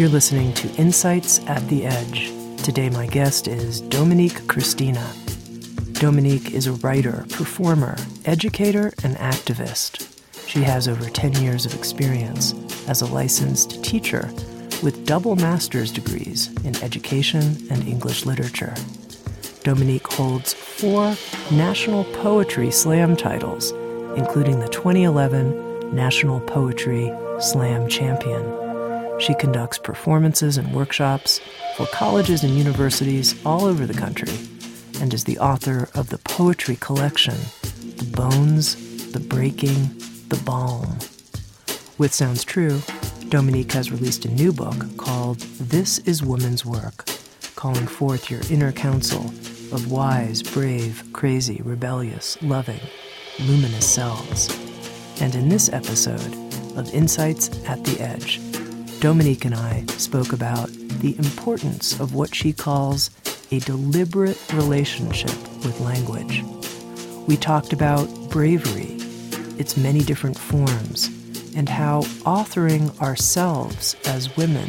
You're listening to Insights at the Edge. Today, my guest is Dominique Christina. Dominique is a writer, performer, educator, and activist. She has over 10 years of experience as a licensed teacher with double master's degrees in education and English literature. Dominique holds four National Poetry Slam titles, including the 2011 National Poetry Slam Champion. She conducts performances and workshops for colleges and universities all over the country and is the author of the poetry collection, The Bones, The Breaking, The Balm. With Sounds True, Dominique has released a new book called This is Woman's Work, calling forth your inner council of wise, brave, crazy, rebellious, loving, luminous selves. And in this episode of Insights at the Edge, Dominique and I spoke about the importance of what she calls a deliberate relationship with language. We talked about bravery, its many different forms, and how authoring ourselves as women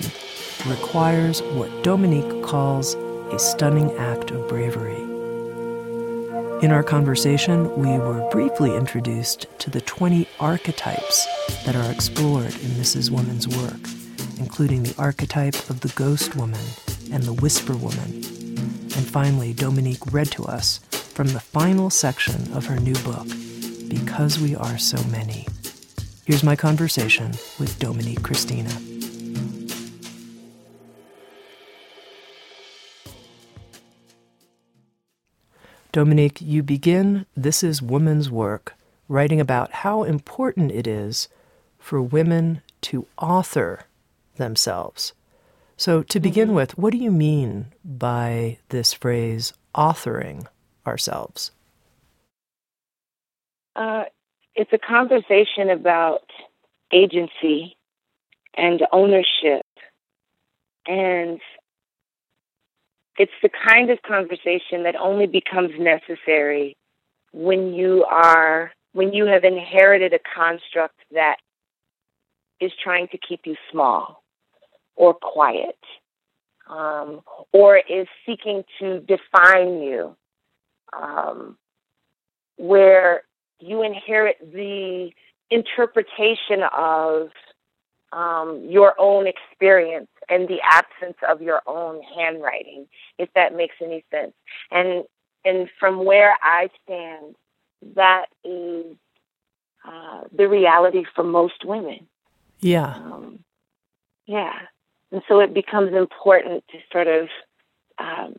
requires what Dominique calls a stunning act of bravery. In our conversation, we were briefly introduced to the 20 archetypes that are explored in This is Woman's work including the archetype of the ghost woman and the whisper woman. And finally, Dominique read to us from the final section of her new book, Because We Are So Many. Here's my conversation with Dominique Christina. Dominique, you begin This is Woman's Work, writing about how important it is for women to author themselves. So, to begin mm-hmm. with, what do you mean by this phrase, authoring ourselves? Uh, it's a conversation about agency and ownership. And it's the kind of conversation that only becomes necessary when you are, when you have inherited a construct that is trying to keep you small or quiet, um, or is seeking to define you, um, where you inherit the interpretation of um, your own experience and the absence of your own handwriting, if that makes any sense. And and from where I stand, that is uh, the reality for most women. Yeah. Um, yeah. And so it becomes important to sort of um,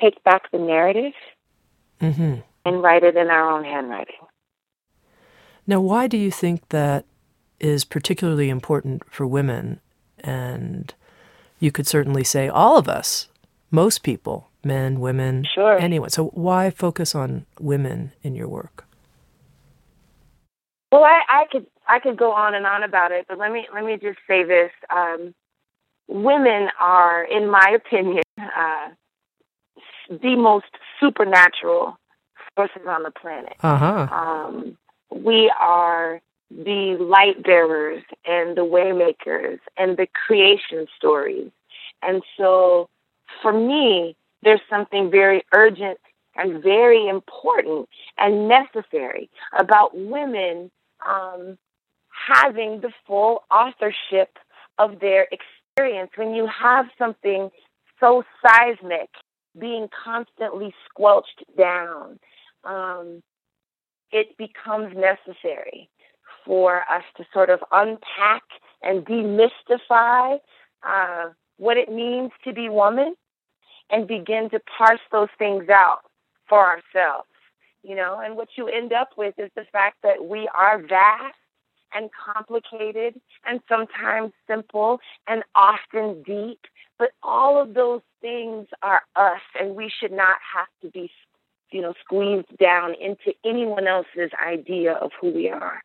take back the narrative mm-hmm. and write it in our own handwriting. Now, why do you think that is particularly important for women? And you could certainly say all of us, most people, men, women, sure. anyone. So, why focus on women in your work? Well, I, I could I could go on and on about it, but let me let me just say this. Um, women are, in my opinion, uh, the most supernatural forces on the planet. Uh-huh. Um, we are the light bearers and the waymakers and the creation stories. And so for me, there's something very urgent and very important and necessary about women um, having the full authorship of their experience experience when you have something so seismic being constantly squelched down, um, it becomes necessary for us to sort of unpack and demystify uh, what it means to be woman and begin to parse those things out for ourselves, you know, and what you end up with is the fact that we are vast and complicated and sometimes simple and often deep, but all of those things are us and we should not have to be you know squeezed down into anyone else's idea of who we are.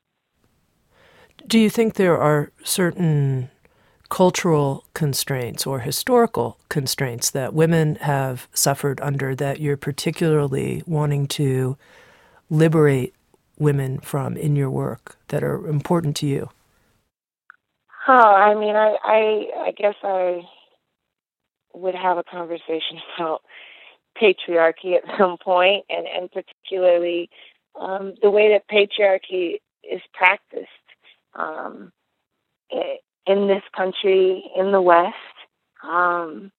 Do you think there are certain cultural constraints or historical constraints that women have suffered under that you're particularly wanting to liberate women from in your work that are important to you? Oh, I mean, I, I, I guess I would have a conversation about patriarchy at some point, and and particularly um, the way that patriarchy is practiced. Um, in this country, in the West, um,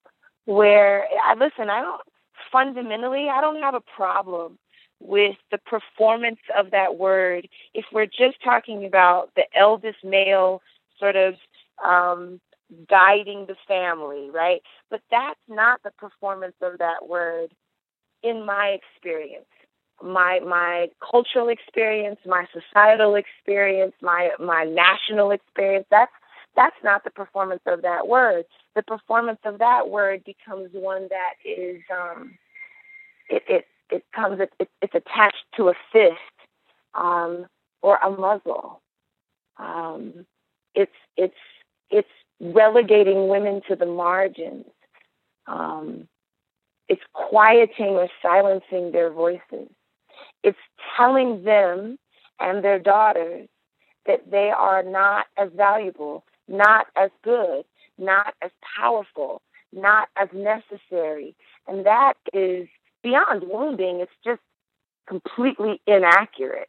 where I listen. I don't fundamentally. I don't have a problem with the performance of that word. If we're just talking about the eldest male sort of um, guiding the family, right? But that's not the performance of that word in my experience my my cultural experience, my societal experience, my my national experience. That's that's not the performance of that word. The performance of that word becomes one that is um, it it it comes it, it, it's attached to a fist um, or a muzzle. Um, it's it's it's relegating women to the margins. Um, it's quieting or silencing their voices. It's telling them and their daughters that they are not as valuable not as good, not as powerful, not as necessary. And that is beyond wounding. It's just completely inaccurate.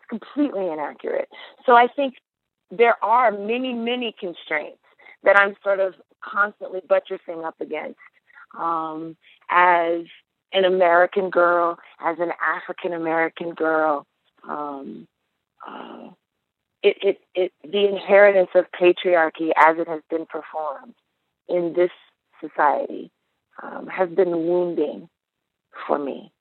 It's completely inaccurate. So I think there are many, many constraints that I'm sort of constantly buttressing up against um, as an American girl, as an African American girl. Um, uh, it, it, it, the inheritance of patriarchy as it has been performed in this society um, has been wounding for me.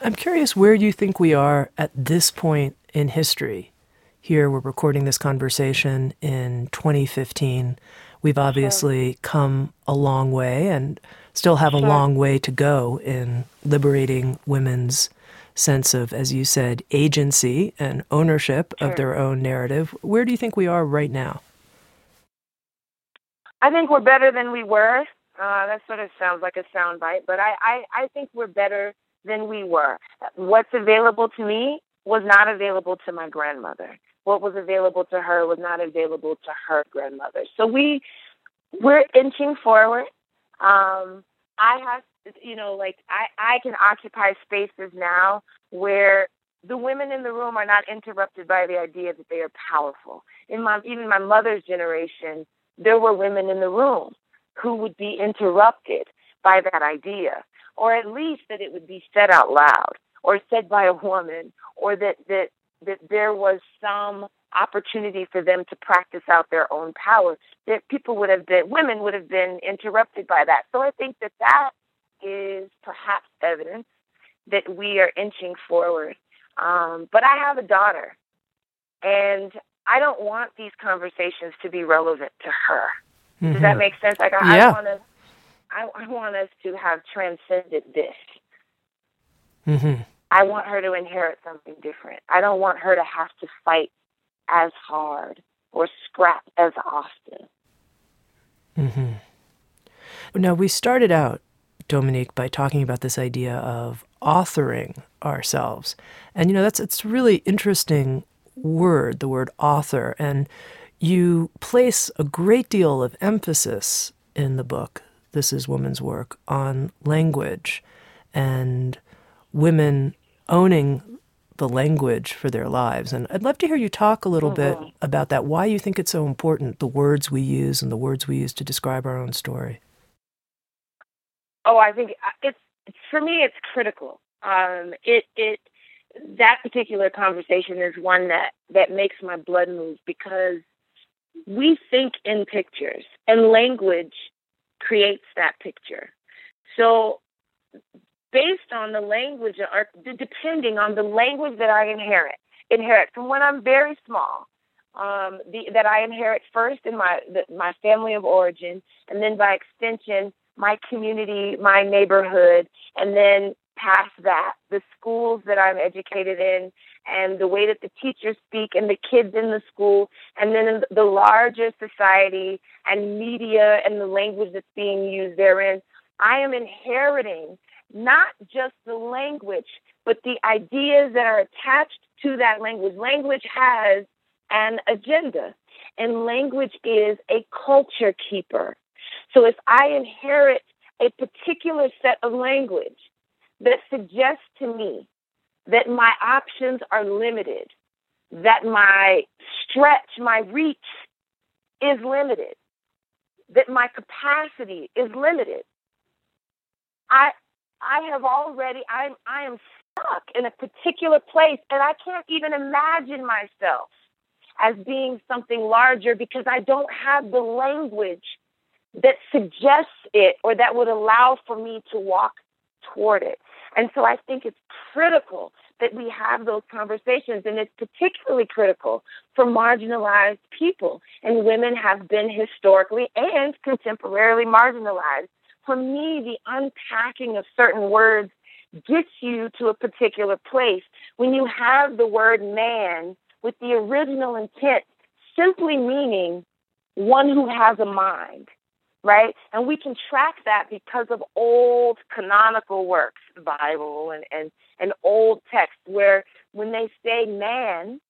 I'm curious where you think we are at this point in history. Here, we're recording this conversation in 2015. We've obviously sure. come a long way and still have sure. a long way to go in liberating women's sense of, as you said, agency and ownership sure. of their own narrative. Where do you think we are right now? I think we're better than we were. Uh, that sort of sounds like a soundbite, but I, I, I think we're better than we were. What's available to me was not available to my grandmother. What was available to her was not available to her grandmother. So we we're inching forward. Um, I have you know, like I, I can occupy spaces now where the women in the room are not interrupted by the idea that they are powerful. In my even my mother's generation, there were women in the room who would be interrupted by that idea, or at least that it would be said out loud, or said by a woman, or that that that there was some opportunity for them to practice out their own power. That people would have been, women would have been interrupted by that. So I think that that is perhaps evidence that we are inching forward. Um, but I have a daughter, and I don't want these conversations to be relevant to her. Mm-hmm. Does that mm-hmm. make sense? Like I, yeah. I want to, I, I, want us to have transcended this. Mm-hmm. I want her to inherit something different. I don't want her to have to fight as hard or scrap as often. Mm-hmm. Now we started out Dominique by talking about this idea of authoring ourselves. And you know that's it's really interesting word, the word author, and you place a great deal of emphasis in the book, This is Woman's Work, on language and women owning the language for their lives. And I'd love to hear you talk a little mm-hmm. bit about that, why you think it's so important, the words we use and the words we use to describe our own story. Oh, I think uh, it's for me. It's critical. Um, it it that particular conversation is one that that makes my blood move because we think in pictures and language creates that picture. So based on the language or depending on the language that I inherit inherit from when I'm very small. Um, the, that I inherit first in my the, my family of origin, and then by extension my community, my neighborhood, and then past that, the schools that I'm educated in, and the way that the teachers speak, and the kids in the school, and then the larger society and media and the language that's being used therein. I am inheriting not just the language, but the ideas that are attached to that language. Language has an agenda, and language is a culture keeper. So if I inherit a particular set of language that suggests to me that my options are limited, that my stretch, my reach is limited, that my capacity is limited. I I have already I'm I am stuck in a particular place and I can't even imagine myself as being something larger because I don't have the language that suggests it or that would allow for me to walk toward it. And so I think it's critical that we have those conversations, and it's particularly critical for marginalized people. And women have been historically and contemporarily marginalized. For me, the unpacking of certain words gets you to a particular place. When you have the word man with the original intent simply meaning one who has a mind, right? And we can track that because of old canonical works, the Bible and, and, and old texts, where when they say man,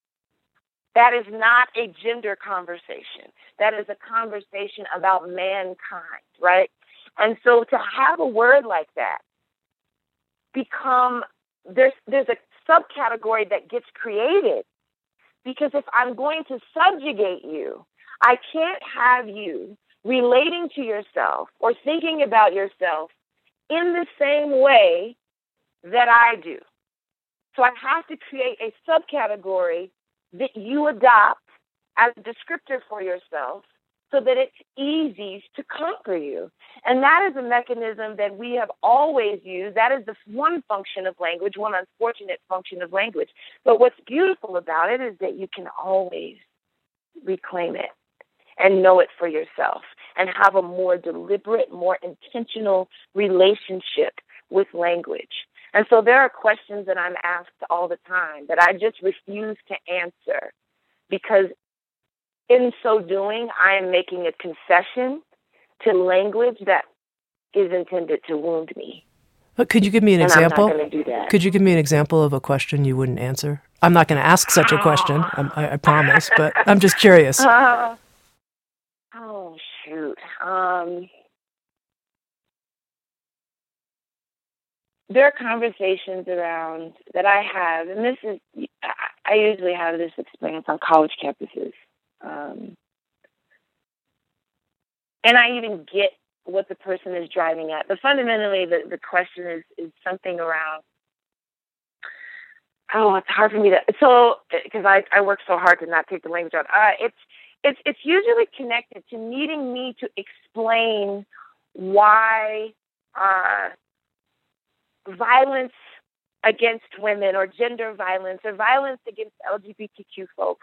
that is not a gender conversation. That is a conversation about mankind, right? And so to have a word like that become there's there's a subcategory that gets created because if I'm going to subjugate you, I can't have you relating to yourself or thinking about yourself in the same way that I do. So I have to create a subcategory that you adopt as a descriptor for yourself so that it's easy to conquer you. And that is a mechanism that we have always used. That is the one function of language, one unfortunate function of language. But what's beautiful about it is that you can always reclaim it and know it for yourself and have a more deliberate, more intentional relationship with language. And so there are questions that I'm asked all the time that I just refuse to answer because in so doing, I am making a concession to language that is intended to wound me. But could you give me an and example? I'm not do that. Could you give me an example of a question you wouldn't answer? I'm not going to ask such a question, I, I, promise, but I'm just curious. Uh, shoot. Um, there are conversations around that I have, and this is, I usually have this experience on college campuses. Um, and I even get what the person is driving at. But fundamentally, the, the question is, is something around, oh, it's hard for me to, so, because I, I work so hard to not take the language out. Uh, it's, it's, it's usually connected to needing me to explain why uh, violence against women or gender violence or violence against LGBTQ folk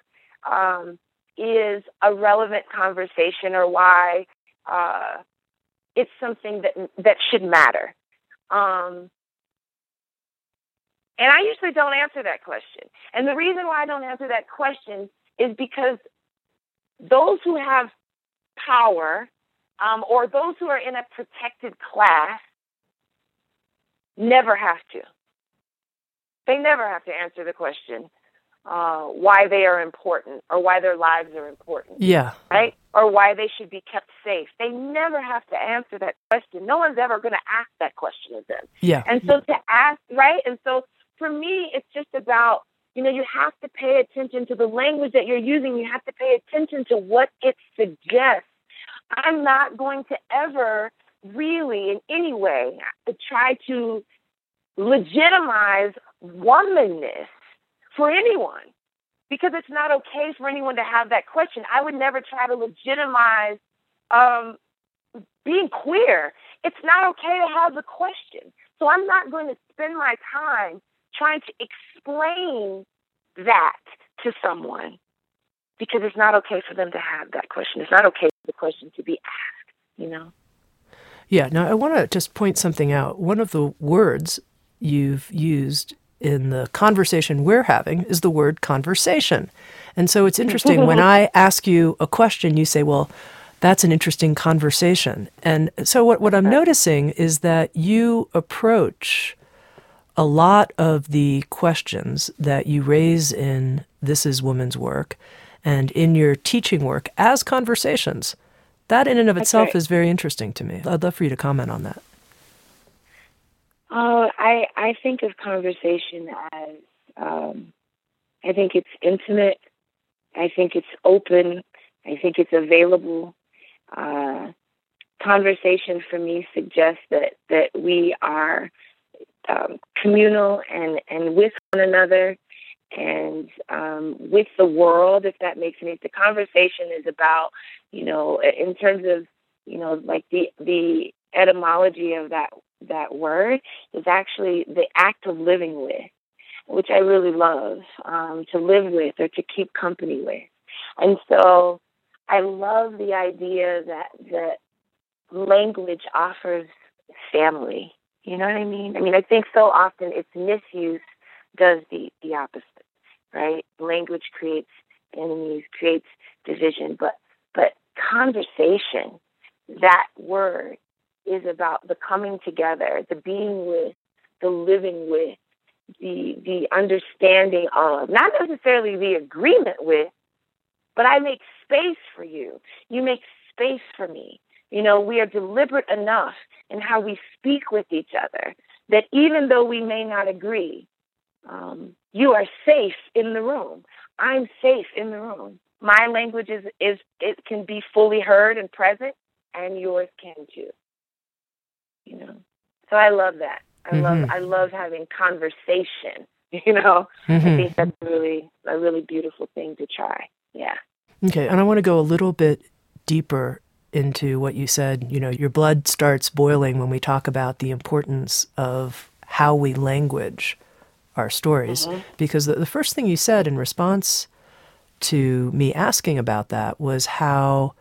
um, is a relevant conversation or why uh, it's something that that should matter. Um, and I usually don't answer that question. And the reason why I don't answer that question is because those who have power um, or those who are in a protected class never have to. They never have to answer the question uh, why they are important or why their lives are important. Yeah. Right? Or why they should be kept safe. They never have to answer that question. No one's ever going to ask that question of them. Yeah. And so to ask, right? And so for me, it's just about, you know, you have to pay attention to the language that you're using. You have to pay attention to what it suggests. I'm not going to ever really in any way try to legitimize womanness for anyone because it's not okay for anyone to have that question. I would never try to legitimize um, being queer. It's not okay to have the question. So I'm not going to spend my time trying to explain that to someone because it's not okay for them to have that question. It's not okay for the question to be asked, you know? Yeah. Now, I want to just point something out. One of the words you've used in the conversation we're having is the word conversation. And so it's interesting when I ask you a question, you say, well, that's an interesting conversation. And so what, what I'm noticing is that you approach a lot of the questions that you raise in This is Woman's Work and in your teaching work as conversations. That in and of itself okay. is very interesting to me. I'd love for you to comment on that. Uh, I I think of conversation as um, I think it's intimate. I think it's open. I think it's available. Uh, conversation for me suggests that that we are um, communal and and with one another and um, with the world, if that makes any. Sense. The conversation is about, you know, in terms of, you know, like the the etymology of that that word is actually the act of living with, which I really love um, to live with or to keep company with. And so I love the idea that that language offers family. You know what I mean? I mean, I think so often its misuse does the, the opposite, right? Language creates enemies, creates division, but but conversation, that word is about the coming together, the being with, the living with, the the understanding of, not necessarily the agreement with, but I make space for you. You make space for me. You know, we are deliberate enough in how we speak with each other that even though we may not agree, um, you are safe in the room. I'm safe in the room. My language is, is it can be fully heard and present, and yours can too. You know, so I love that. I mm-hmm. love I love having conversation. You know, mm-hmm. I think that's really a really beautiful thing to try. Yeah. Okay, and I want to go a little bit deeper into what you said. You know, your blood starts boiling when we talk about the importance of how we language our stories. Mm-hmm. Because the, the first thing you said in response to me asking about that was how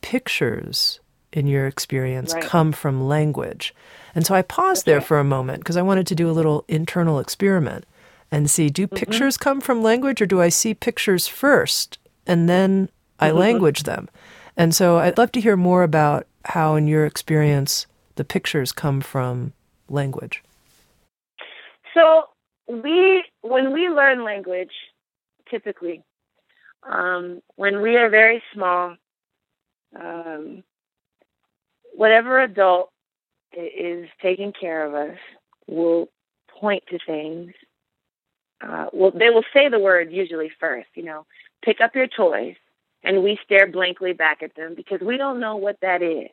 pictures in your experience right. come from language. And so I paused there for a moment because I wanted to do a little internal experiment and see do mm-hmm. pictures come from language or do I see pictures first and then I mm-hmm. language them? And so I'd love to hear more about how, in your experience, the pictures come from language. So we when we learn language, typically, um, when we are very small, um, whatever adult is taking care of us will point to things. Uh, well, they will say the word usually first. You know, pick up your toys, and we stare blankly back at them because we don't know what that is.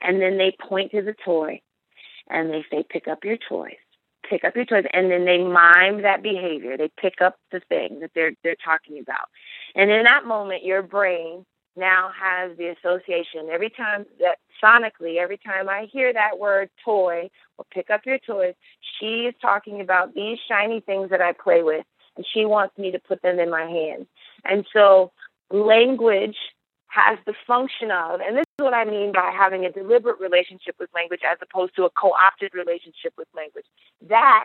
And then they point to the toy, and they say, "Pick up your toys." pick up your toys and then they mime that behavior. They pick up the thing that they're they're talking about. And in that moment your brain now has the association every time that sonically every time I hear that word toy or pick up your toys, she is talking about these shiny things that I play with and she wants me to put them in my hand And so language has the function of, and this is what I mean by having a deliberate relationship with language as opposed to a co-opted relationship with language. That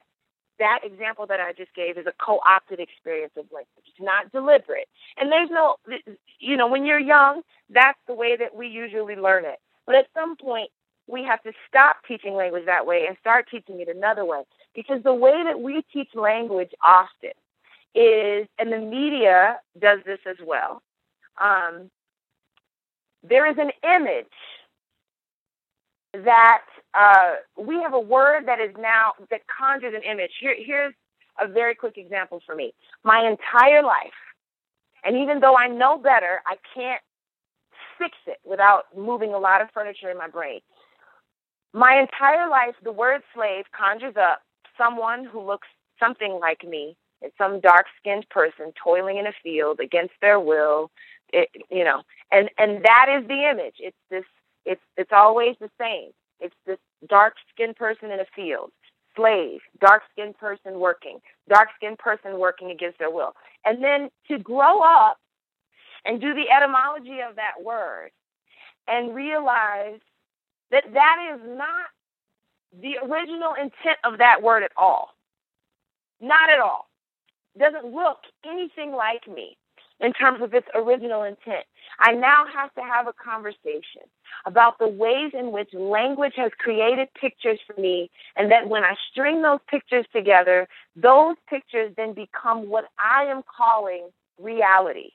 that example that I just gave is a co-opted experience of language. It's not deliberate. And there's no, you know, when you're young, that's the way that we usually learn it. But at some point, we have to stop teaching language that way and start teaching it another way. Because the way that we teach language often is, and the media does this as well, um, there is an image that uh, we have a word that is now that conjures an image. Here, here's a very quick example for me. My entire life, and even though I know better, I can't fix it without moving a lot of furniture in my brain. My entire life, the word slave conjures up someone who looks something like me. It's some dark skinned person toiling in a field against their will, it, you know, and and that is the image. It's this. It's it's always the same. It's this dark skinned person in a field slave, dark skinned person working, dark skinned person working against their will. And then to grow up and do the etymology of that word and realize that that is not the original intent of that word at all. Not at all. Doesn't look anything like me in terms of its original intent. I now have to have a conversation about the ways in which language has created pictures for me, and that when I string those pictures together, those pictures then become what I am calling reality.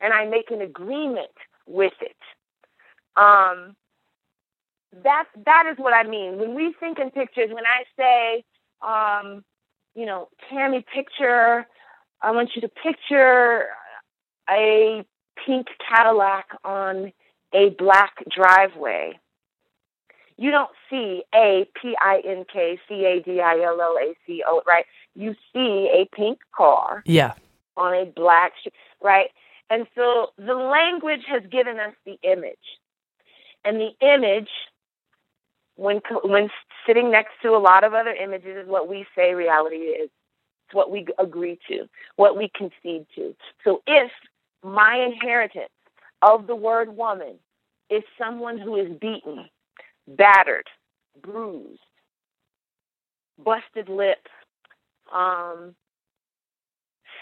And I make an agreement with it. Um, that that is what I mean. When we think in pictures, when I say, um, you know, Tami, picture, I want you to picture a pink Cadillac on a black driveway. You don't see a P I N K C A D I L L A C O, right? You see a pink car. Yeah. On a black, right? And so the language has given us the image. And the image when when sitting next to a lot of other images is what we say reality is. It's what we agree to, what we concede to. So if my inheritance of the word woman is someone who is beaten, battered, bruised, busted lips, um,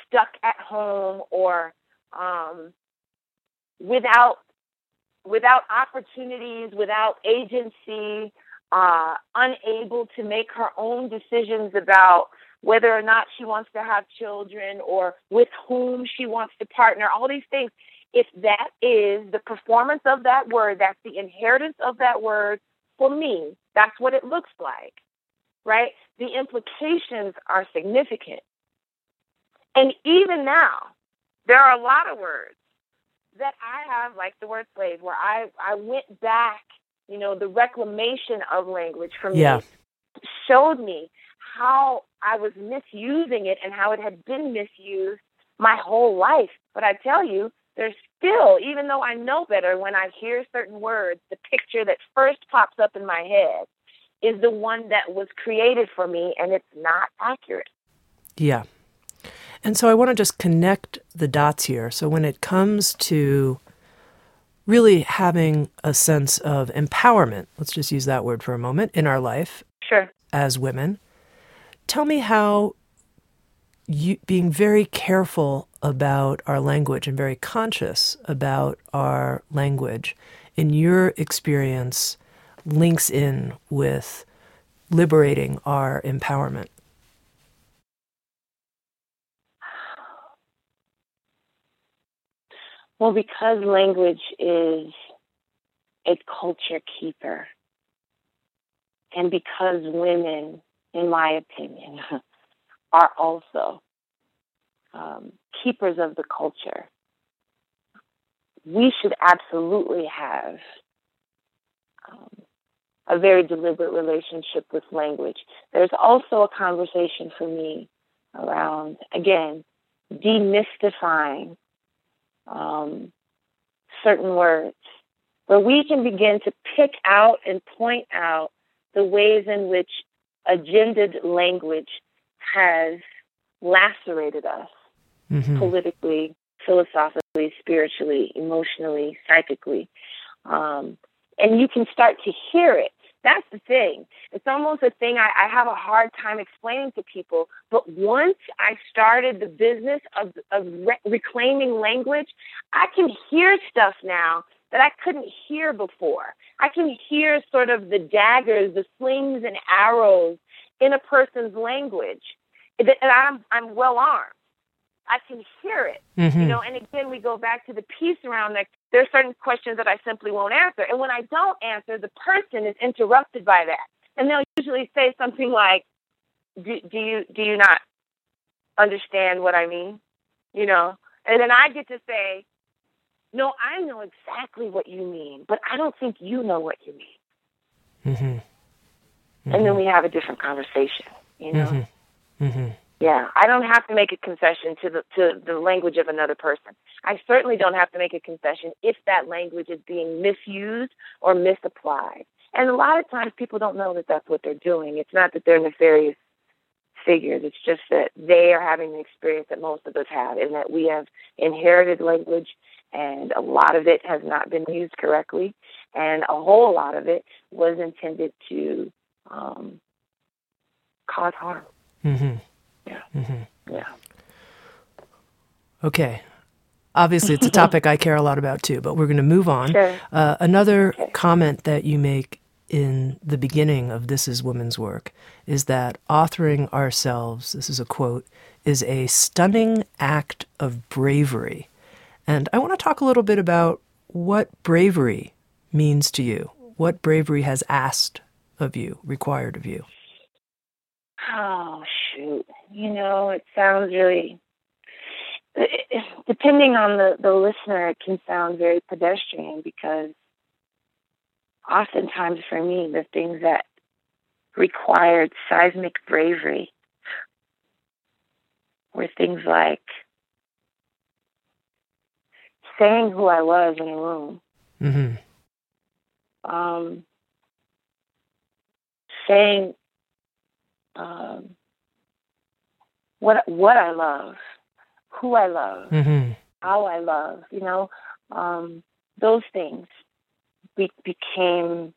stuck at home, or um, without without opportunities, without agency, uh, unable to make her own decisions about whether or not she wants to have children or with whom she wants to partner, all these things. If that is the performance of that word, that's the inheritance of that word, for me, that's what it looks like, right? The implications are significant. And even now, there are a lot of words that I have, like the word slave, where I, I went back, you know, the reclamation of language for me yeah. showed me how I was misusing it and how it had been misused my whole life. But I tell you, there's still, even though I know better, when I hear certain words, the picture that first pops up in my head is the one that was created for me, and it's not accurate. Yeah. And so I want to just connect the dots here. So when it comes to really having a sense of empowerment, let's just use that word for a moment, in our life sure. as women, tell me how you, being very careful about our language and very conscious about our language in your experience links in with liberating our empowerment. Well, because language is a culture keeper, and because women, in my opinion, are also um, keepers of the culture, we should absolutely have um, a very deliberate relationship with language. There's also a conversation for me around, again, demystifying um, certain words, where we can begin to pick out and point out the ways in which agendered language has lacerated us mm-hmm. politically, philosophically, spiritually, emotionally, psychically. Um, and you can start to hear it that's the thing. It's almost a thing I, I have a hard time explaining to people. But once I started the business of, of re- reclaiming language, I can hear stuff now that I couldn't hear before. I can hear sort of the daggers, the slings and arrows in a person's language. And I'm, I'm well armed. I can hear it. Mm-hmm. You know, and again, we go back to the piece around that there are certain questions that I simply won't answer. And when I don't answer, the person is interrupted by that. And they'll usually say something like, do, do you do you not understand what I mean? You know? And then I get to say, No, I know exactly what you mean, but I don't think you know what you mean. Mm-hmm. Mm-hmm. And then we have a different conversation, you know? Mm-hmm. mm-hmm. Yeah, I don't have to make a concession to the to the language of another person. I certainly don't have to make a concession if that language is being misused or misapplied. And a lot of times people don't know that that's what they're doing. It's not that they're nefarious figures. It's just that they are having the experience that most of us have, and that we have inherited language, and a lot of it has not been used correctly, and a whole lot of it was intended to um, cause harm. Mm-hmm. Yeah. Mm-hmm. Yeah. Okay. Obviously, it's a topic I care a lot about too, but we're going to move on. Sure. Uh, another Okay. comment that you make in the beginning of This is Women's Work is that authoring ourselves, this is a quote, is a stunning act of bravery. And I want to talk a little bit about what bravery means to you, what bravery has asked of you, required of you. Oh shoot! You know, it sounds really. Depending on the the listener, it can sound very pedestrian because oftentimes for me, the things that required seismic bravery were things like saying who I was in a room, Mm-hmm. um, saying um, what what I love, who I love, Mm-hmm. how I love. You know, um, those things be- became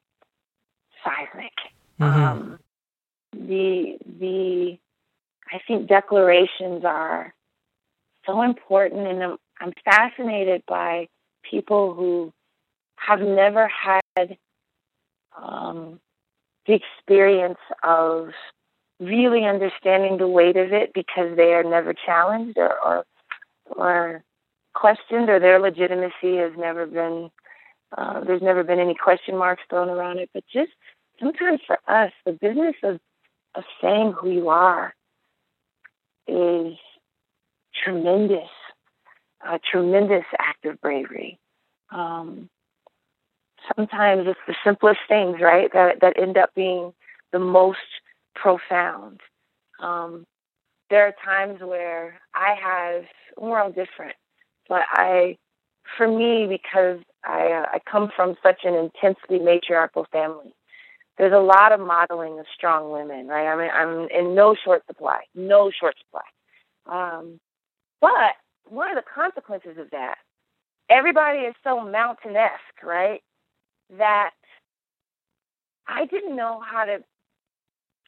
seismic. Mm-hmm. Um, the the I think declarations are so important, and I'm, I'm fascinated by people who have never had um, the experience of really understanding the weight of it because they are never challenged or or, or questioned, or their legitimacy has never been. Uh, there's never been any question marks thrown around it, but just sometimes for us, the business of of saying who you are is tremendous, a tremendous act of bravery. Um, sometimes it's the simplest things, right, that that end up being the most profound. Um, there are times where I have, we're all different, but I, for me, because I uh, I come from such an intensely matriarchal family there's a lot of modeling of strong women, right? I mean, I'm in no short supply, no short supply. Um, but one of the consequences of that, everybody is so mountain-esque, right? That I didn't know how to,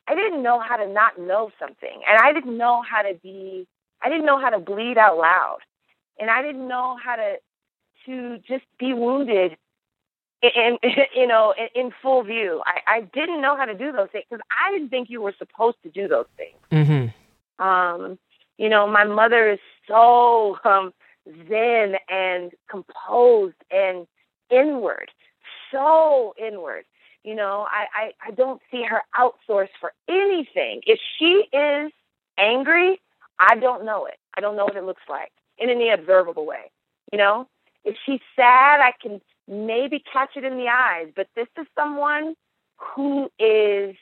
I didn't know how to not know something, and I didn't know how to be, I didn't know how to bleed out loud, and I didn't know how to, to just be wounded in, you know in, in full view. I, I didn't know how to do those things because I didn't think you were supposed to do those things. Mm-hmm. Um, you know, my mother is so um, zen and composed and inward, so inward. You know, I, I, I don't see her outsource for anything. If she is angry, I don't know it. I don't know what it looks like in any observable way. You know, if she's sad, I can maybe catch it in the eyes. But this is someone who is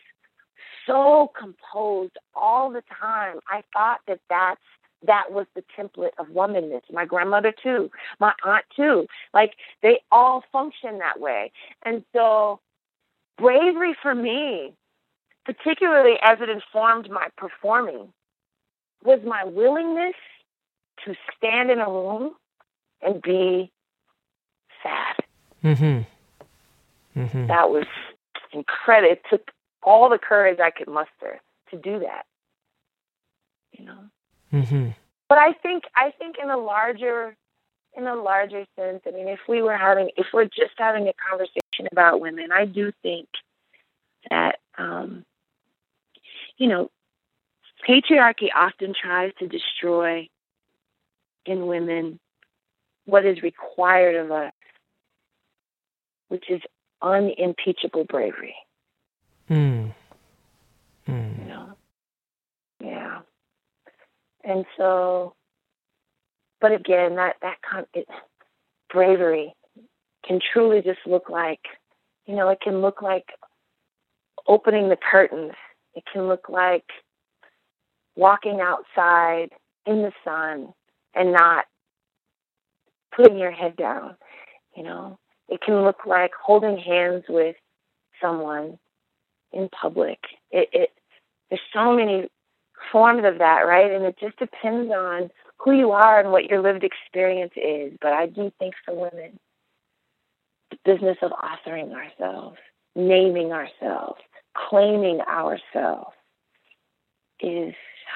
so composed all the time. I thought that that's that was the template of womanness. My grandmother too, my aunt too. Like they all function that way. And so bravery for me, particularly as it informed my performing, was my willingness to stand in a room and be sad. Mm-hmm. Mm-hmm. That was incredible. It took all the courage I could muster to do that. You know. Mm-hmm. But I think I think in a larger in a larger sense, I mean if we were having if we're just having a conversation about women, I do think that um you know, patriarchy often tries to destroy in women what is required of us, which is unimpeachable bravery. Mm. You Mm. know? Yeah. And so, but again, that, that con- it, bravery can truly just look like, you know, it can look like opening the curtains. It can look like walking outside in the sun and not putting your head down, you know. It can look like holding hands with someone in public. It, it there's so many forms of that, right? And it just depends on who you are and what your lived experience is. But I do think for women, the business of authoring ourselves, naming ourselves, claiming ourselves is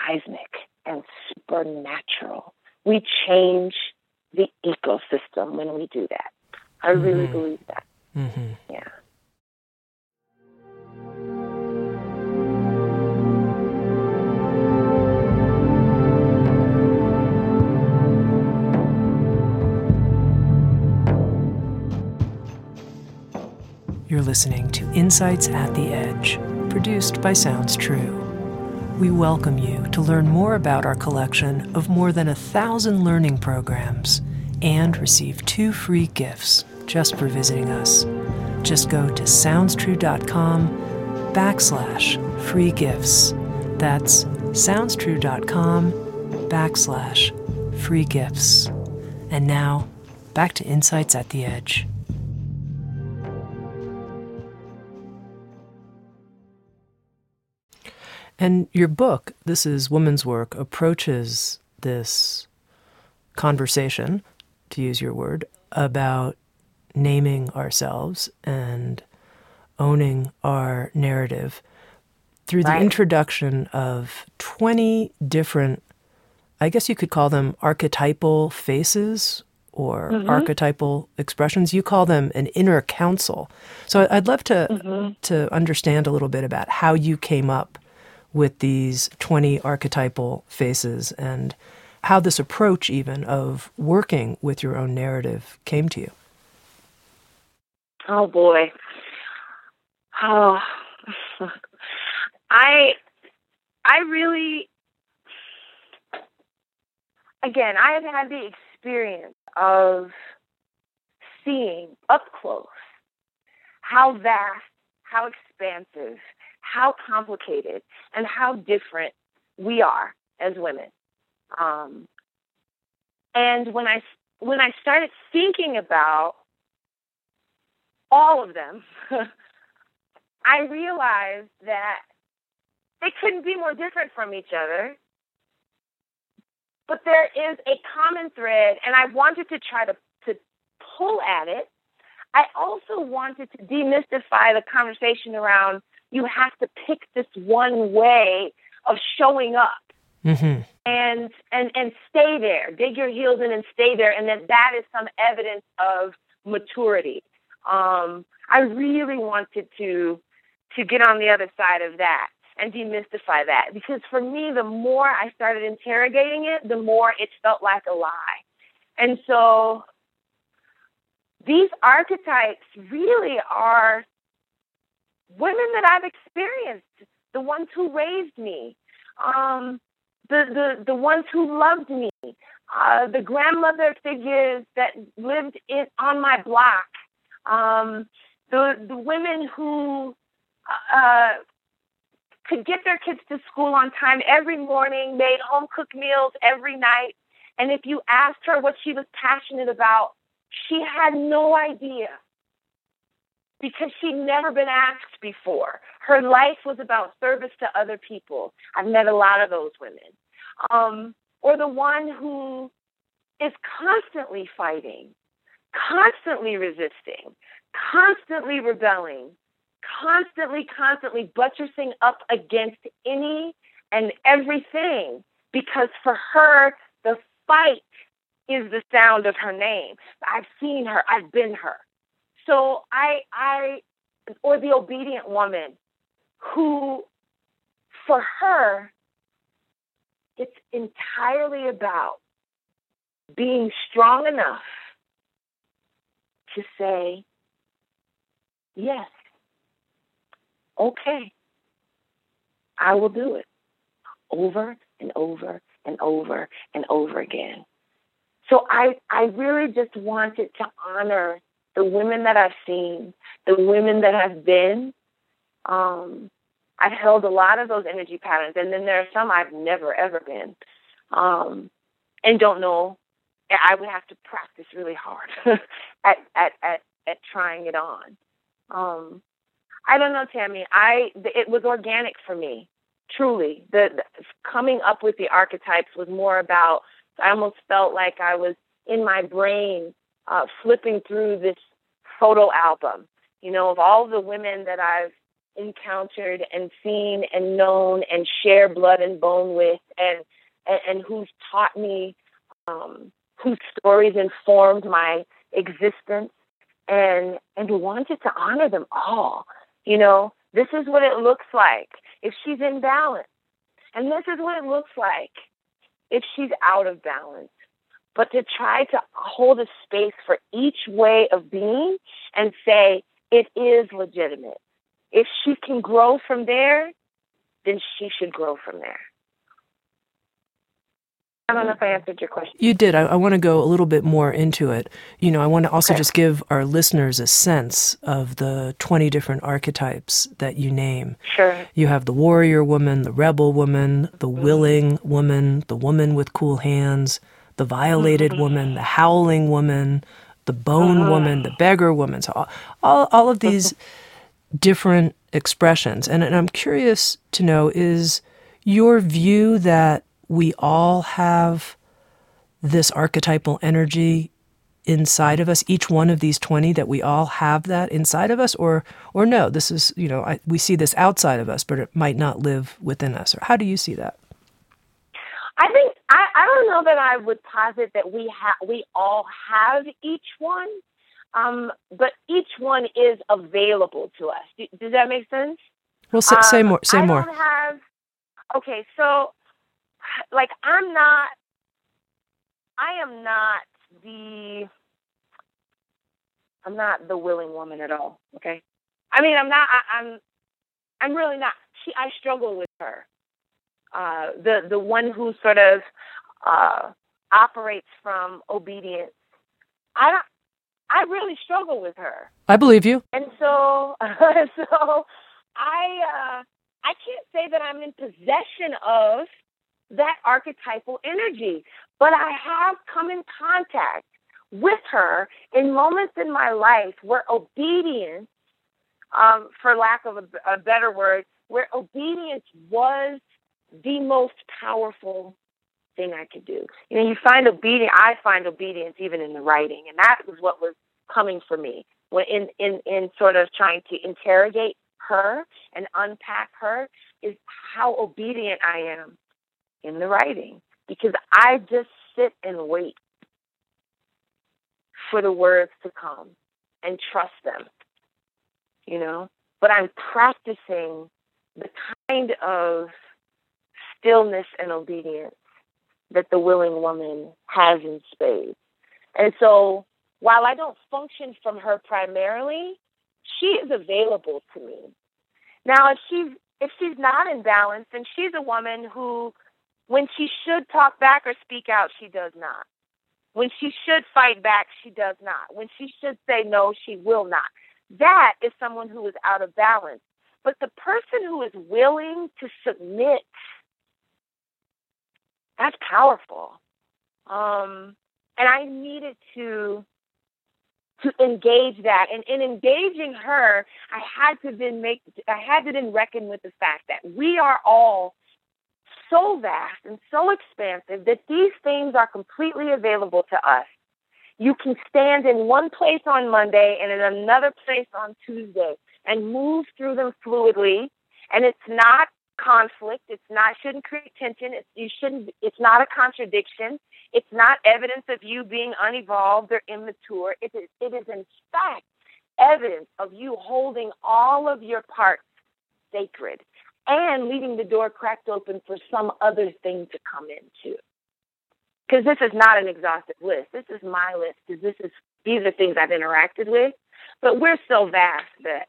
seismic and supernatural. We change the ecosystem when we do that. I really mm-hmm. believe that. Mm-hmm. Yeah. You're listening to Insights at the Edge, produced by Sounds True. We welcome you to learn more about our collection of more than a thousand learning programs and receive two free gifts just for visiting us. Just go to soundstrue.com backslash free gifts. That's soundstrue.com backslash free gifts. And now, back to Insights at the Edge. And your book, This is Woman's Work, approaches this conversation, to use your word, about naming ourselves and owning our narrative through right. the introduction of 20 different, I guess you could call them archetypal faces or mm-hmm. archetypal expressions. You call them an inner council. So I'd love to mm-hmm. to understand a little bit about how you came up with these 20 archetypal faces and how this approach, even of working with your own narrative, came to you. Oh boy. Oh, I, I really, again, I have had the experience of seeing up close how vast, how expansive, how complicated and how different we are as women. Um, and when I when I started thinking about all of them, I realized that they couldn't be more different from each other. But there is a common thread, and I wanted to try to, to pull at it. I also wanted to demystify the conversation around you have to pick this one way of showing up mm-hmm. and and and stay there. Dig your heels in and stay there. And that that is some evidence of maturity. Um, i really wanted to to get on the other side of that and demystify that. Because for me the more i started interrogating it the more it felt like a lie. And so these archetypes really are women that I've experienced, the ones who raised me, um, the, the, the ones who loved me, uh, the grandmother figures that lived in, on my block, um, the, the women who uh, could get their kids to school on time every morning, made home cooked meals every night. And if you asked her what she was passionate about, she had no idea because she'd never been asked before. Her life was about service to other people. I've met a lot of those women. Um, or the one who is constantly fighting, constantly resisting, constantly rebelling, constantly, constantly buttressing up against any and everything because for her, the fight is the sound of her name. I've seen her, I've been her. So I, I, or the obedient woman who, for her, it's entirely about being strong enough to say, yes, okay, I will do it over and over and over and over again. So I, I really just wanted to honor the women that I've seen, the women that I've been, um, I've held a lot of those energy patterns, and then there are some I've never ever been, um, and don't know. I would have to practice really hard at, at at at trying it on. Um, I don't know, Tami. I it was organic for me, truly. The, the coming up with the archetypes was more about. I almost felt like I was in my brain uh, flipping through this photo album, you know, of all the women that I've encountered and seen and known and share blood and bone with, and and, and who's taught me, um, whose stories informed my existence, and and wanted to honor them all. You know, this is what it looks like if she's in balance, and this is what it looks like if she's out of balance. But to try to hold a space for each way of being and say it is legitimate if she can grow from there, then she should grow from there. I don't know if I answered your question. You did. I, I want to go a little bit more into it. You know, I want to also okay. just give our listeners a sense of the 20 different archetypes that you name. Sure. You have the warrior woman, the rebel woman, the willing woman, the woman with cool hands, the violated woman, the howling woman, the bone uh-huh. woman, the beggar woman. So all, all, all of these different expressions. And, and I'm curious to know is your view that we all have this archetypal energy inside of us each one of these 20 that we all have that inside of us or or no this is you know I, we see this outside of us but it might not live within us or how do you see that i think i, I don't know that i would posit that we have we all have each one um, but each one is available to us. does that make sense? Well, say, say um, more. Say I more. Don't have. Okay, so like I'm not. I am not the. I'm not the willing woman at all. Okay, I mean I'm not. I, I'm. I'm really not. She. I struggle with her. Uh, the the one who sort of uh, operates from obedience. I don't. I really struggle with her. I believe you. And so, so I, uh, I can't say that I'm in possession of that archetypal energy, but I have come in contact with her in moments in my life where obedience, um, for lack of a, a better word, where obedience was the most powerful thing I could do. You know, you find obedience. I find obedience even in the writing, and that was what was coming for me when in in in sort of trying to interrogate her and unpack her is how obedient I am in the writing because I just sit and wait for the words to come and trust them. You know, but I'm practicing the kind of stillness and obedience that the willing woman has in spades. And so while I don't function from her primarily, she is available to me. Now, if she's if she's not in balance, then she's a woman who, when she should talk back or speak out, she does not. When she should fight back, she does not. When she should say no, she will not. That is someone who is out of balance. But the person who is willing to submit that's powerful. Um, and I needed to to engage that. And in engaging her, I had to then make I had to then reckon with the fact that we are all so vast and so expansive that these things are completely available to us. You can stand in one place on Monday and in another place on Tuesday and move through them fluidly. And it's not conflict. It's not shouldn't create tension. It's you shouldn't. It's not a contradiction. It's not evidence of you being unevolved or immature. It is. It is in fact evidence of you holding all of your parts sacred and leaving the door cracked open for some other thing to come into. Because this is not an exhaustive list. This is my list. Because this is these are things I've interacted with. But we're so vast that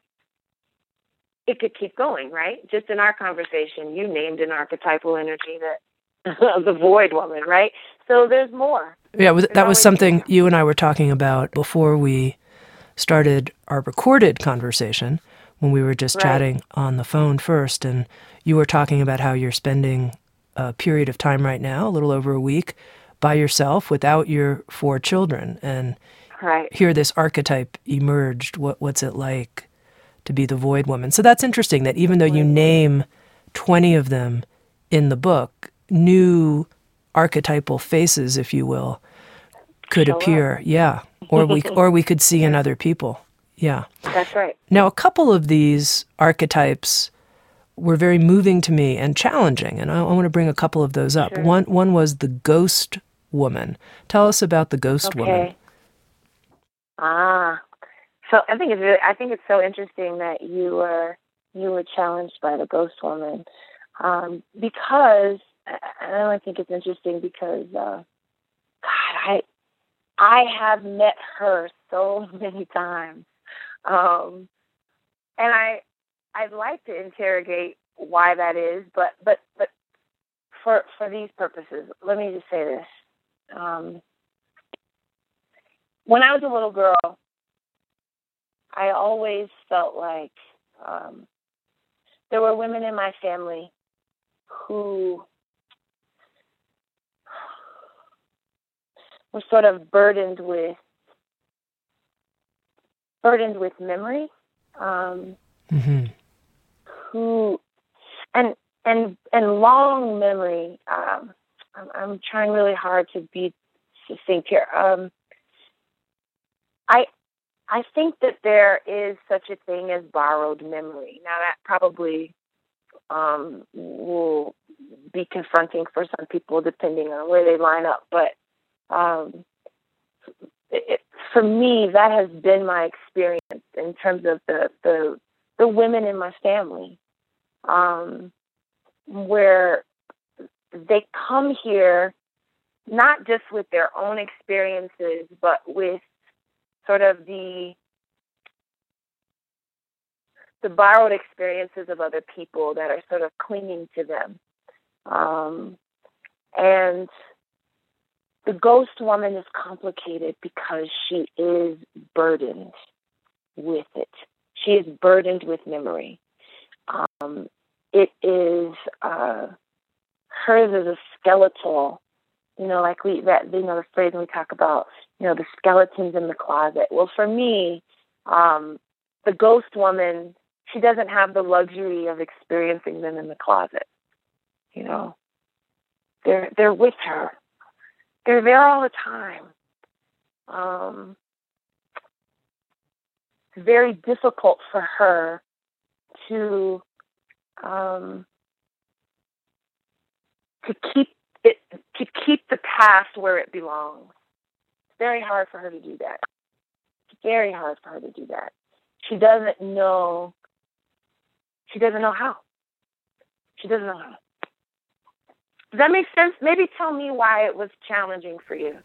it could keep going, right? Just in our conversation, you named an archetypal energy that the void woman, right? So there's more. Yeah, that was something you and I were talking about before we started our recorded conversation when we were just right. chatting on the phone first. And you were talking about how you're spending a period of time right now, a little over a week, by yourself without your four children. And right. here this archetype emerged. What, what's it like to be the void woman. So that's interesting that even though you name 20 of them in the book, new archetypal faces, if you will, could appear. Yeah. Or we or we could see in other people. Yeah. That's right. Now, a couple of these archetypes were very moving to me and challenging, and I, I want to bring a couple of those up. Sure. One one was the ghost woman. Tell us about the ghost Okay. woman. Ah, so I think it's really, I think it's so interesting that you were you were challenged by the ghost woman um, because I think it's interesting because uh, God, I I have met her so many times, um, and I I'd like to interrogate why that is, but but but for for these purposes, let me just say this. Um, when I was a little girl, I always felt like um, there were women in my family who were sort of burdened with burdened with memory, um, hmm who and and and long memory. Um, I'm, I'm trying really hard to be succinct here. Um, I I think that there is such a thing as borrowed memory. Now that probably um, will be confronting for some people depending on where they line up, but um, it, for me, that has been my experience in terms of the the, the women in my family, um, where they come here not just with their own experiences, but with sort of the the borrowed experiences of other people that are sort of clinging to them. Um, and the ghost woman is complicated because she is burdened with it. She is burdened with memory. Um, it is uh, hers is a skeletal, you know, like we that you know the phrase we talk about you know the skeletons in the closet. Well, for me, um, the ghost woman she doesn't have the luxury of experiencing them in the closet. You know, they're they're with her. They're there all the time. Um, it's very difficult for her to um, to keep it to keep the past where it belongs. Very hard for her to do that. It's very hard for her to do that. She doesn't know. She doesn't know how. She doesn't know how. Does that make sense? Maybe tell me why it was challenging for you.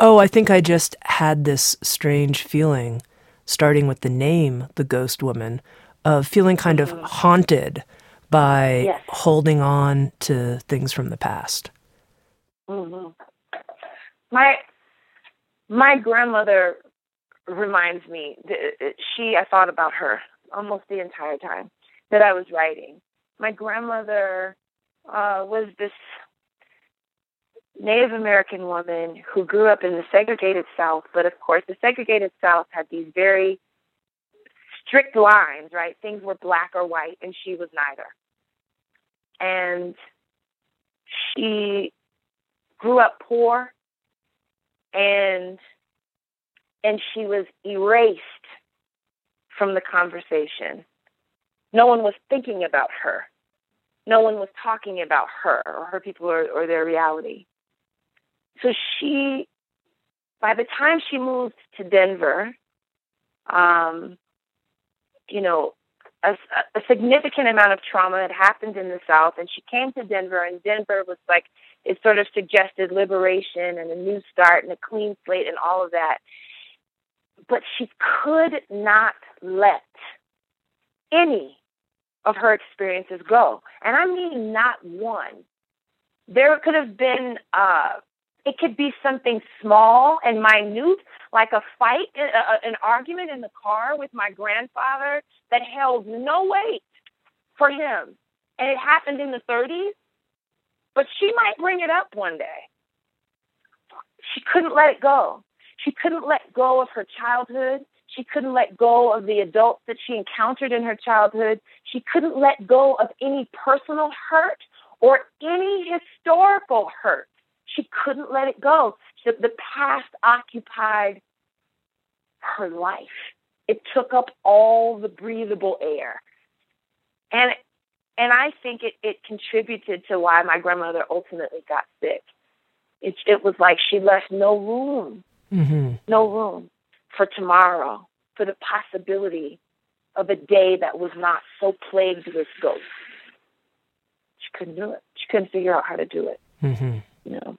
Oh, I think I just had this strange feeling, starting with the name, the ghost woman, of feeling kind of haunted by Yes. holding on to things from the past. hmm My my grandmother reminds me. th- She I thought about her almost the entire time that I was writing. My grandmother uh, was this Native American woman who grew up in the segregated South, but of course the segregated South had these very strict lines, right? Things were black or white, and she was neither. And she grew up poor and and she was erased from the conversation. No one was thinking about her. No one was talking about her or her people or, or their reality. So she, by the time she moved to Denver, um, you know, a, a significant amount of trauma had happened in the South, and she came to Denver, and Denver was like it sort of suggested liberation and a new start and a clean slate and all of that. But she could not let any of her experiences go, and I mean not one. There could have been. Uh, it could be something small and minute, like a fight, uh, an argument in the car with my grandfather that held no weight for him. And it happened in the 30s, but she might bring it up one day. She couldn't let it go. She couldn't let go of her childhood. She couldn't let go of the adults that she encountered in her childhood. She couldn't let go of any personal hurt or any historical hurt. She couldn't let it go. The, the past occupied her life. It took up all the breathable air. And and I think it, it contributed to why my grandmother ultimately got sick. It, it was like she left no room, mm-hmm. no room for tomorrow, for the possibility of a day that was not so plagued with ghosts. She couldn't do it. She couldn't figure out how to do it. Mm-hmm. You know,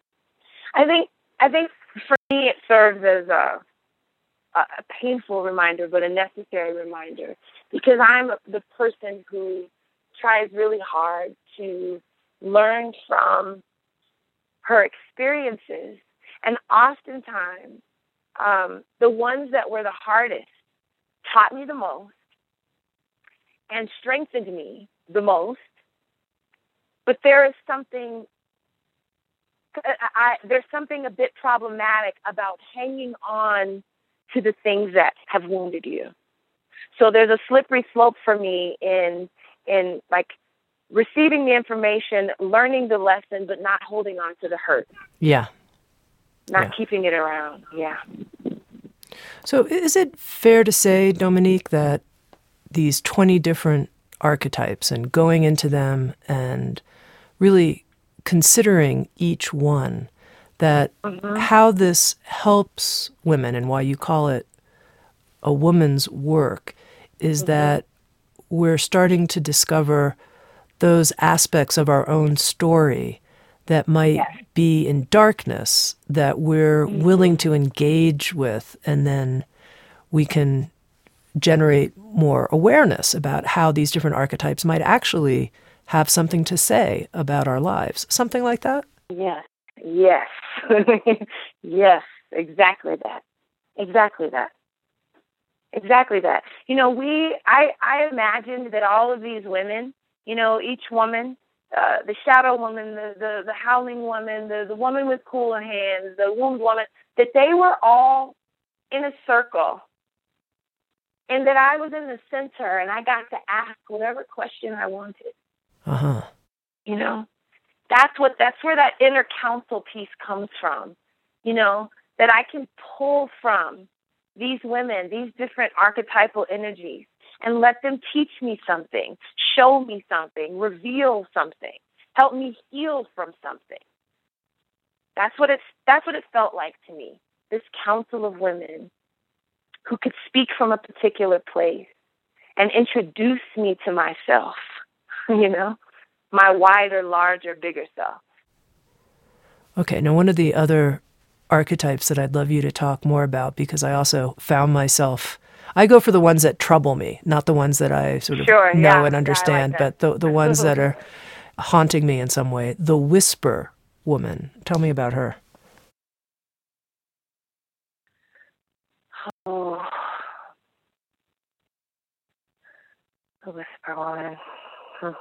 I think I think for me it serves as a a painful reminder, but a necessary reminder because I'm the person who tries really hard to learn from her experiences. And oftentimes, um, the ones that were the hardest taught me the most and strengthened me the most. But there is something I, there's something a bit problematic about hanging on to the things that have wounded you. So there's a slippery slope for me in in like receiving the information, learning the lesson, but not holding on to the hurt. Yeah. Not yeah. keeping it around. Yeah. So is it fair to say, Dominique, that these 20 different archetypes and going into them and really considering each one, that mm-hmm. how this helps women and why you call it a woman's work is mm-hmm. that we're starting to discover those aspects of our own story that might yes. be in darkness that we're mm-hmm. willing to engage with, and then we can generate more awareness about how these different archetypes might actually have something to say about our lives. Something like that? Yes, yes, yes, exactly that. Exactly that. Exactly that. You know, we I I imagined that all of these women, you know, each woman, uh, the shadow woman, the, the the howling woman, the the woman with cool hands, the wound woman, that they were all in a circle, and that I was in the center, and I got to ask whatever question I wanted. Uh huh. You know, that's what that's where that inner council piece comes from. You know, that I can pull from these women, these different archetypal energies, and let them teach me something, show me something, reveal something, help me heal from something. That's what it's that's what it felt like to me. This council of women who could speak from a particular place and introduce me to myself, you know, my wider, larger, bigger self. Okay, now one of the other archetypes that I'd love you to talk more about because I also found myself I go for the ones that trouble me, not the ones that I sort of sure, know yeah, and understand, yeah, like but the the ones that are haunting me in some way. The whisper woman. Tell me about her. Oh. The whisper woman.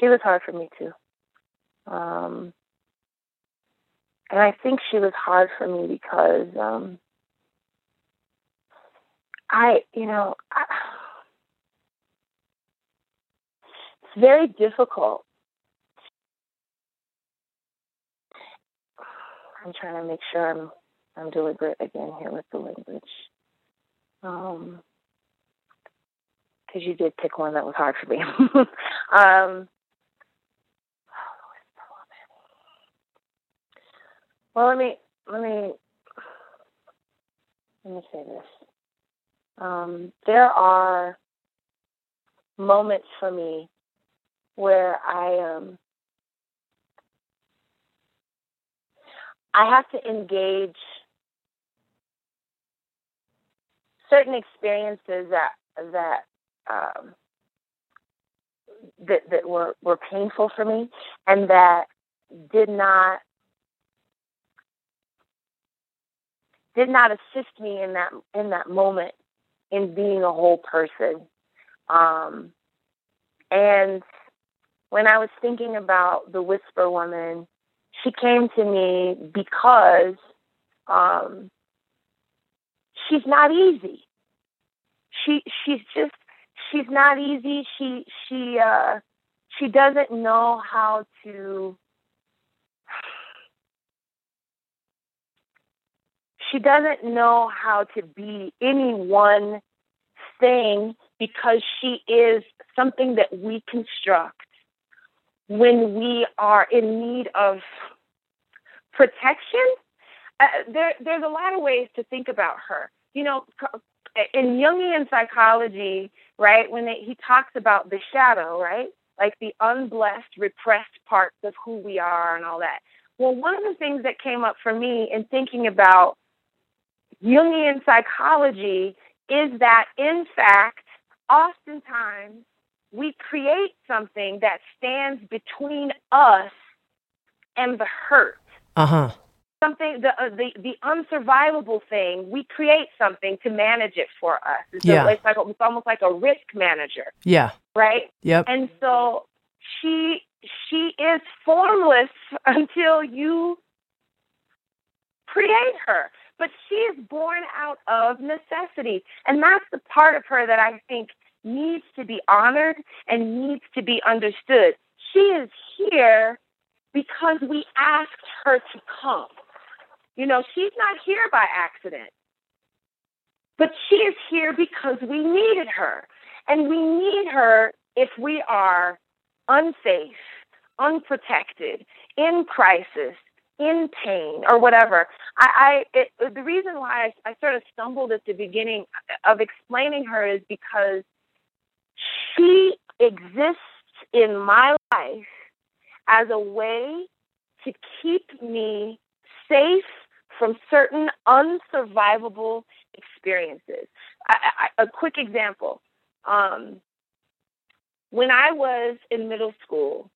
She was hard for me too. Um, and I think she was hard for me because um, I, you know, I, it's very difficult. I'm trying to make sure I'm I'm deliberate again here with the language. Um, because you did pick one that was hard for me. um, Well, let me let me let me say this. Um, there are moments for me where I um, I have to engage certain experiences that that um, that that were were painful for me and that did not did not assist me in that in that moment in being a whole person. Um, and when I was thinking about the Whisper Woman, she came to me because um, she's not easy. She she's just she's not easy. She she uh she doesn't know how to she doesn't know how to be any one thing because she is something that we construct when we are in need of protection. Uh, there, there's a lot of ways to think about her. You know, in Jungian psychology, right, when they, he talks about the shadow, right, like the unblessed, repressed parts of who we are and all that. Well, one of the things that came up for me in thinking about Jungian psychology is that, in fact, oftentimes we create something that stands between us and the hurt. Uh huh. Something the uh, the the unsurvivable thing. We create something to manage it for us. It's yeah. It's like it's almost like a risk manager. Yeah. Right. Yep. And so she she is formless until you create her but she is born out of necessity. And that's the part of her that I think needs to be honored and needs to be understood. She is here because we asked her to come. You know, she's not here by accident, but she is here because we needed her. And we need her if we are unsafe, unprotected, in crisis, in pain or whatever. I, I it, the reason why I, I sort of stumbled at the beginning of explaining her is because she exists in my life as a way to keep me safe from certain unsurvivable experiences. I, I, a quick example. Um, when I was in middle school,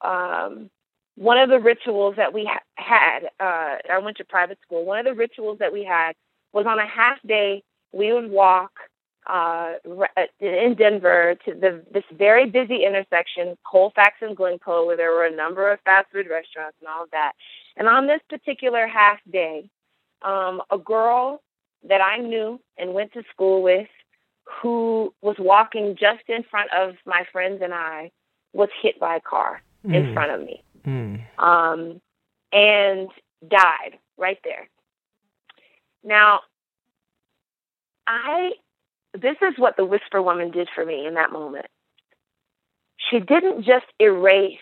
um, one of the rituals that we ha- had, uh, I went to private school. One of the rituals that we had was on a half day, we would walk uh, uh, in Denver to the this very busy intersection, Colfax and Glencoe, where there were a number of fast food restaurants and all of that. And on this particular half day, um, a girl that I knew and went to school with, who was walking just in front of my friends and I, was hit by a car mm. in front of me mm. um, and died right there. Now, I this is what the whisper woman did for me in that moment. She didn't just erase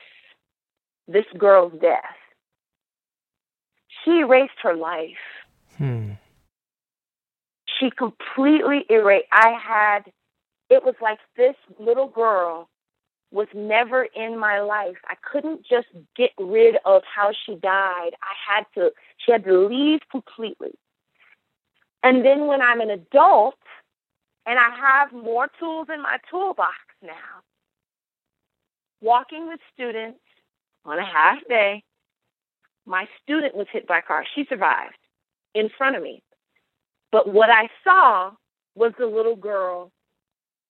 this girl's death. She erased her life. Hmm. She completely erased. I had, it was like this little girl was never in my life. I couldn't just get rid of how she died. I had to, she had to leave completely. And then when I'm an adult and I have more tools in my toolbox now, walking with students on a half day, my student was hit by a car. She survived in front of me. But what I saw was the little girl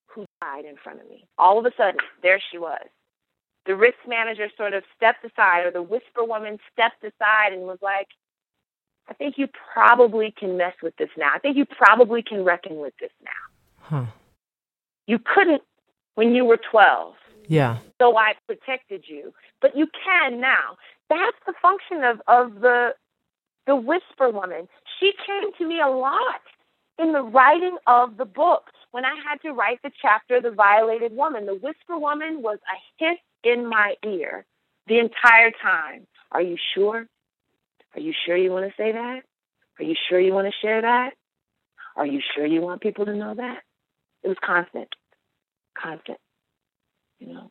who died in front of me. All of a sudden, there she was. The risk manager sort of stepped aside, or the whisper woman stepped aside and was like, I think you probably can mess with this now. I think you probably can reckon with this now. Huh. You couldn't when you were 12. Yeah. So I protected you. But you can now. That's the function of, of the the whisper woman. She came to me a lot in the writing of the book when I had to write the chapter, The Violated Woman. The Whisper Woman was a hiss in my ear the entire time. Are you sure? Are you sure you want to say that? Are you sure you want to share that? Are you sure you want people to know that? It was constant, constant, you know.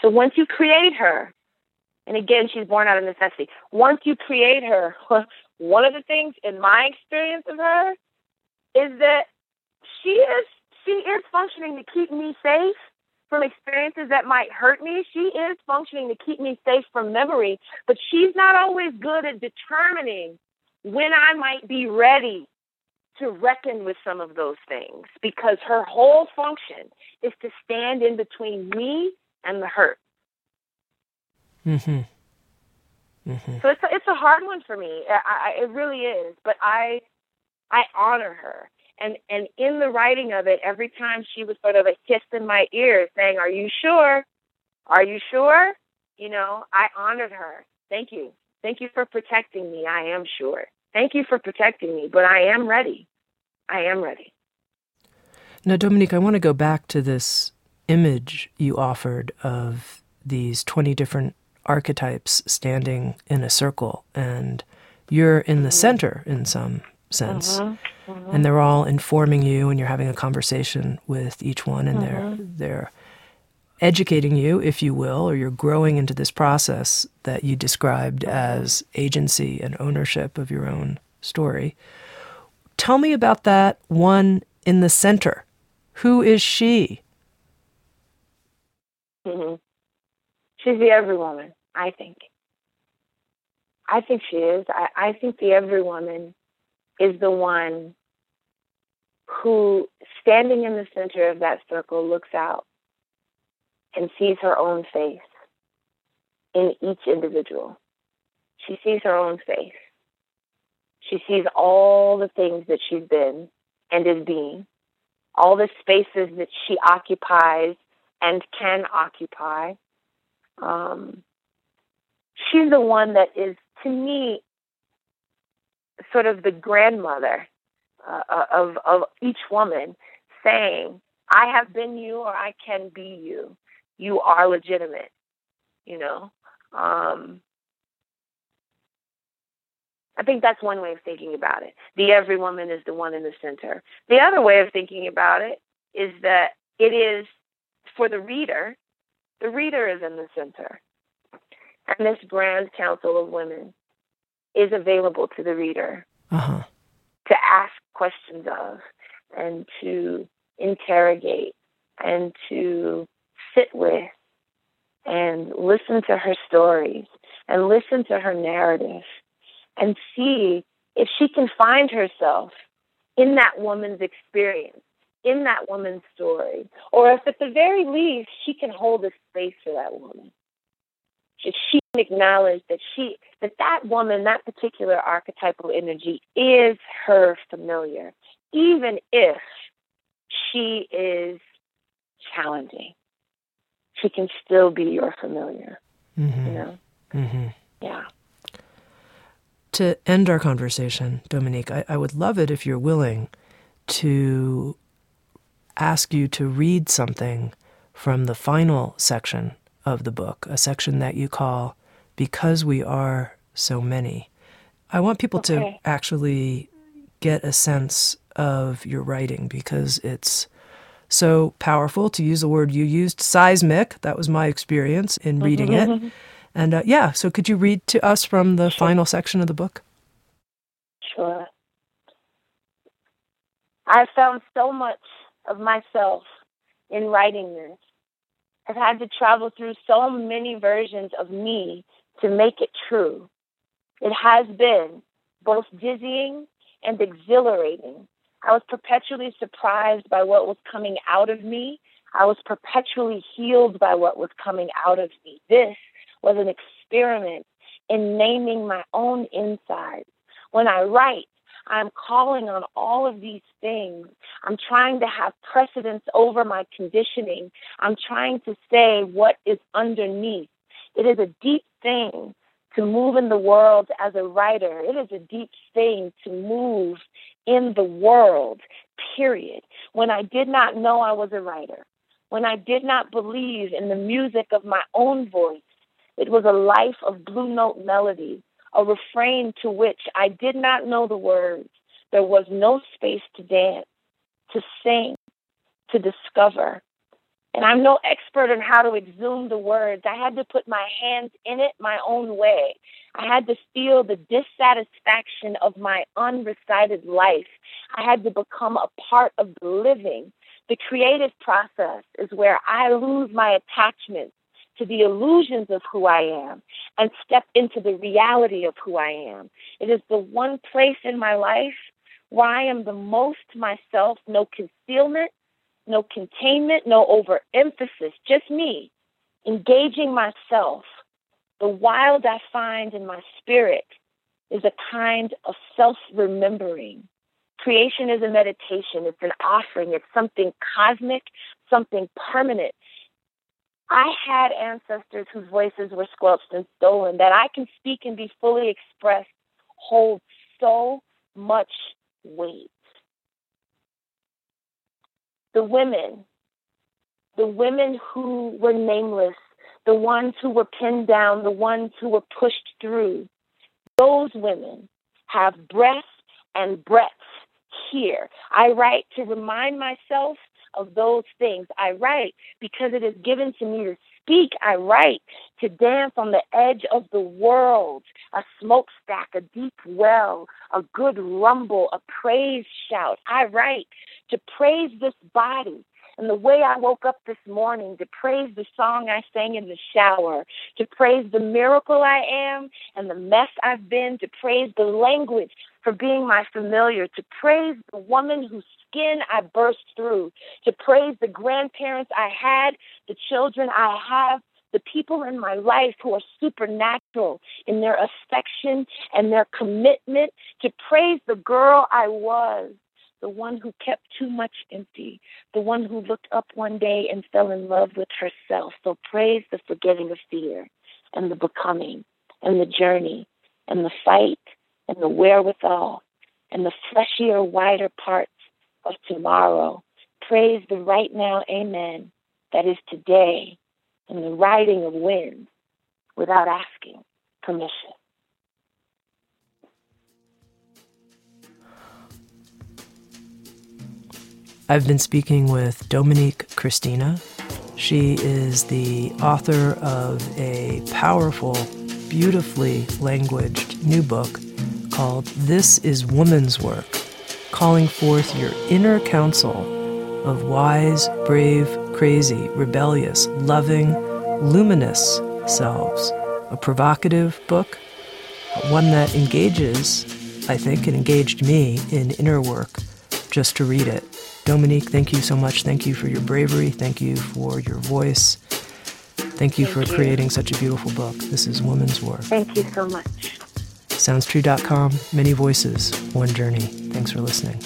So once you create her, and again, she's born out of necessity. Once you create her, one of the things in my experience of her is that she is she is functioning to keep me safe from experiences that might hurt me. She is functioning to keep me safe from memory, but she's not always good at determining when I might be ready to reckon with some of those things because her whole function is to stand in between me and the hurt. Mhm. Mm-hmm. So it's a, it's a hard one for me. I, I, it really is, but I I honor her And and in the writing of it, every time she was sort of a hiss in my ear saying, Are you sure? Are you sure? You know, I honored her. Thank you. Thank you for protecting me. I am sure. Thank you for protecting me, but I am ready. I am ready. Now, Dominique, I want to go back to this image you offered of these 20 different archetypes standing in a circle, and you're in the mm-hmm. center in some sense. Mm-hmm. Mm-hmm. And they're all informing you, and you're having a conversation with each one, and they're, they're educating you, if you will, or you're growing into this process that you described as agency and ownership of your own story. Tell me about that one in the center. Who is she? Mm-hmm. She's the every woman, I think. I think she is. I, I think the every woman is the one who, standing in the center of that circle, looks out and sees her own face in each individual. She sees her own face. She sees all the things that she's been and is being, all the spaces that she occupies and can occupy. Um, she's the one that is, to me, sort of the grandmother uh, of of each woman, saying, "I have been you, or I can be you." You are legitimate, you know. Um, I think that's one way of thinking about it. The every woman is the one in the center. The other way of thinking about it is that it is for the reader, the reader is in the center. And this grand council of women is available to the reader uh-huh. to ask questions of and to interrogate and to sit with and listen to her stories and listen to her narrative and see if she can find herself in that woman's experience, in that woman's story, or if at the very least she can hold a space for that woman. If she can acknowledge that she that that woman, that particular archetypal energy is her familiar, even if she is challenging she can still be your familiar. Mm-hmm. You know? Mm-hmm. Yeah. To end our conversation, Dominique, I, I would love it if you're willing to ask you to read something from the final section of the book, a section that you call Because We Are So Many. I want people okay. to actually get a sense of your writing because it's so powerful, to use the word you used, seismic. That was my experience in reading it. And uh, yeah, so could you read to us from the sure. final section of the book? Sure. I found so much of myself in writing this. I've had to travel through so many versions of me to make it true. It has been both dizzying and exhilarating I was perpetually surprised by what was coming out of me. I was perpetually healed by what was coming out of me. This was an experiment in naming my own insides. When I write, I'm calling on all of these things. I'm trying to have precedence over my conditioning. I'm trying to say what is underneath. It is a deep thing to move in the world as a writer. It is a deep thing to move in the world, period. When I did not know I was a writer, when I did not believe in the music of my own voice, it was a life of blue note melody, a refrain to which I did not know the words. There was no space to dance, to sing, to discover. And I'm no expert on how to exhume the words. I had to put my hands in it my own way. I had to feel the dissatisfaction of my unrecited life. I had to become a part of the living. The creative process is where I lose my attachment to the illusions of who I am and step into the reality of who I am. It is the one place in my life where I am the most myself, no concealment, no containment, no overemphasis, just me engaging myself. The wild I find in my spirit is a kind of self remembering, Creation is a meditation. It's an offering. It's something cosmic, something permanent. I had ancestors whose voices were squelched and stolen that I can speak and be fully expressed hold so much weight. The women, the women who were nameless, the ones who were pinned down, the ones who were pushed through, those women have breath and breadth here. I write to remind myself of those things. I write because it is given to me to speak. I write to dance on the edge of the world, a smokestack, a deep well, a good rumble, a praise shout. I write to praise this body and the way I woke up this morning to praise the song I sang in the shower, to praise the miracle I am and the mess I've been, to praise the language for being my familiar, to praise the woman whose skin I burst through, to praise the grandparents I had, the children I have, the people in my life who are supernatural in their affection and their commitment, to praise the girl I was the one who kept too much empty, the one who looked up one day and fell in love with herself. So praise the forgetting of fear and the becoming and the journey and the fight and the wherewithal and the fleshier, wider parts of tomorrow. Praise the right now, amen, that is today and the riding of wind without asking permission. I've been speaking with Dominique Christina. She is the author of a powerful, beautifully languaged new book called This is Woman's Work, calling forth your inner council of wise, brave, crazy, rebellious, loving, luminous selves. A provocative book, one that engages, I think, it engaged me in inner work just to read it. Dominique, thank you so much. Thank you for your bravery. Thank you for your voice. Thank you thank for you. creating such a beautiful book. This is Woman's Work. Thank you so much. SoundsTrue.com, many voices, one journey. Thanks for listening.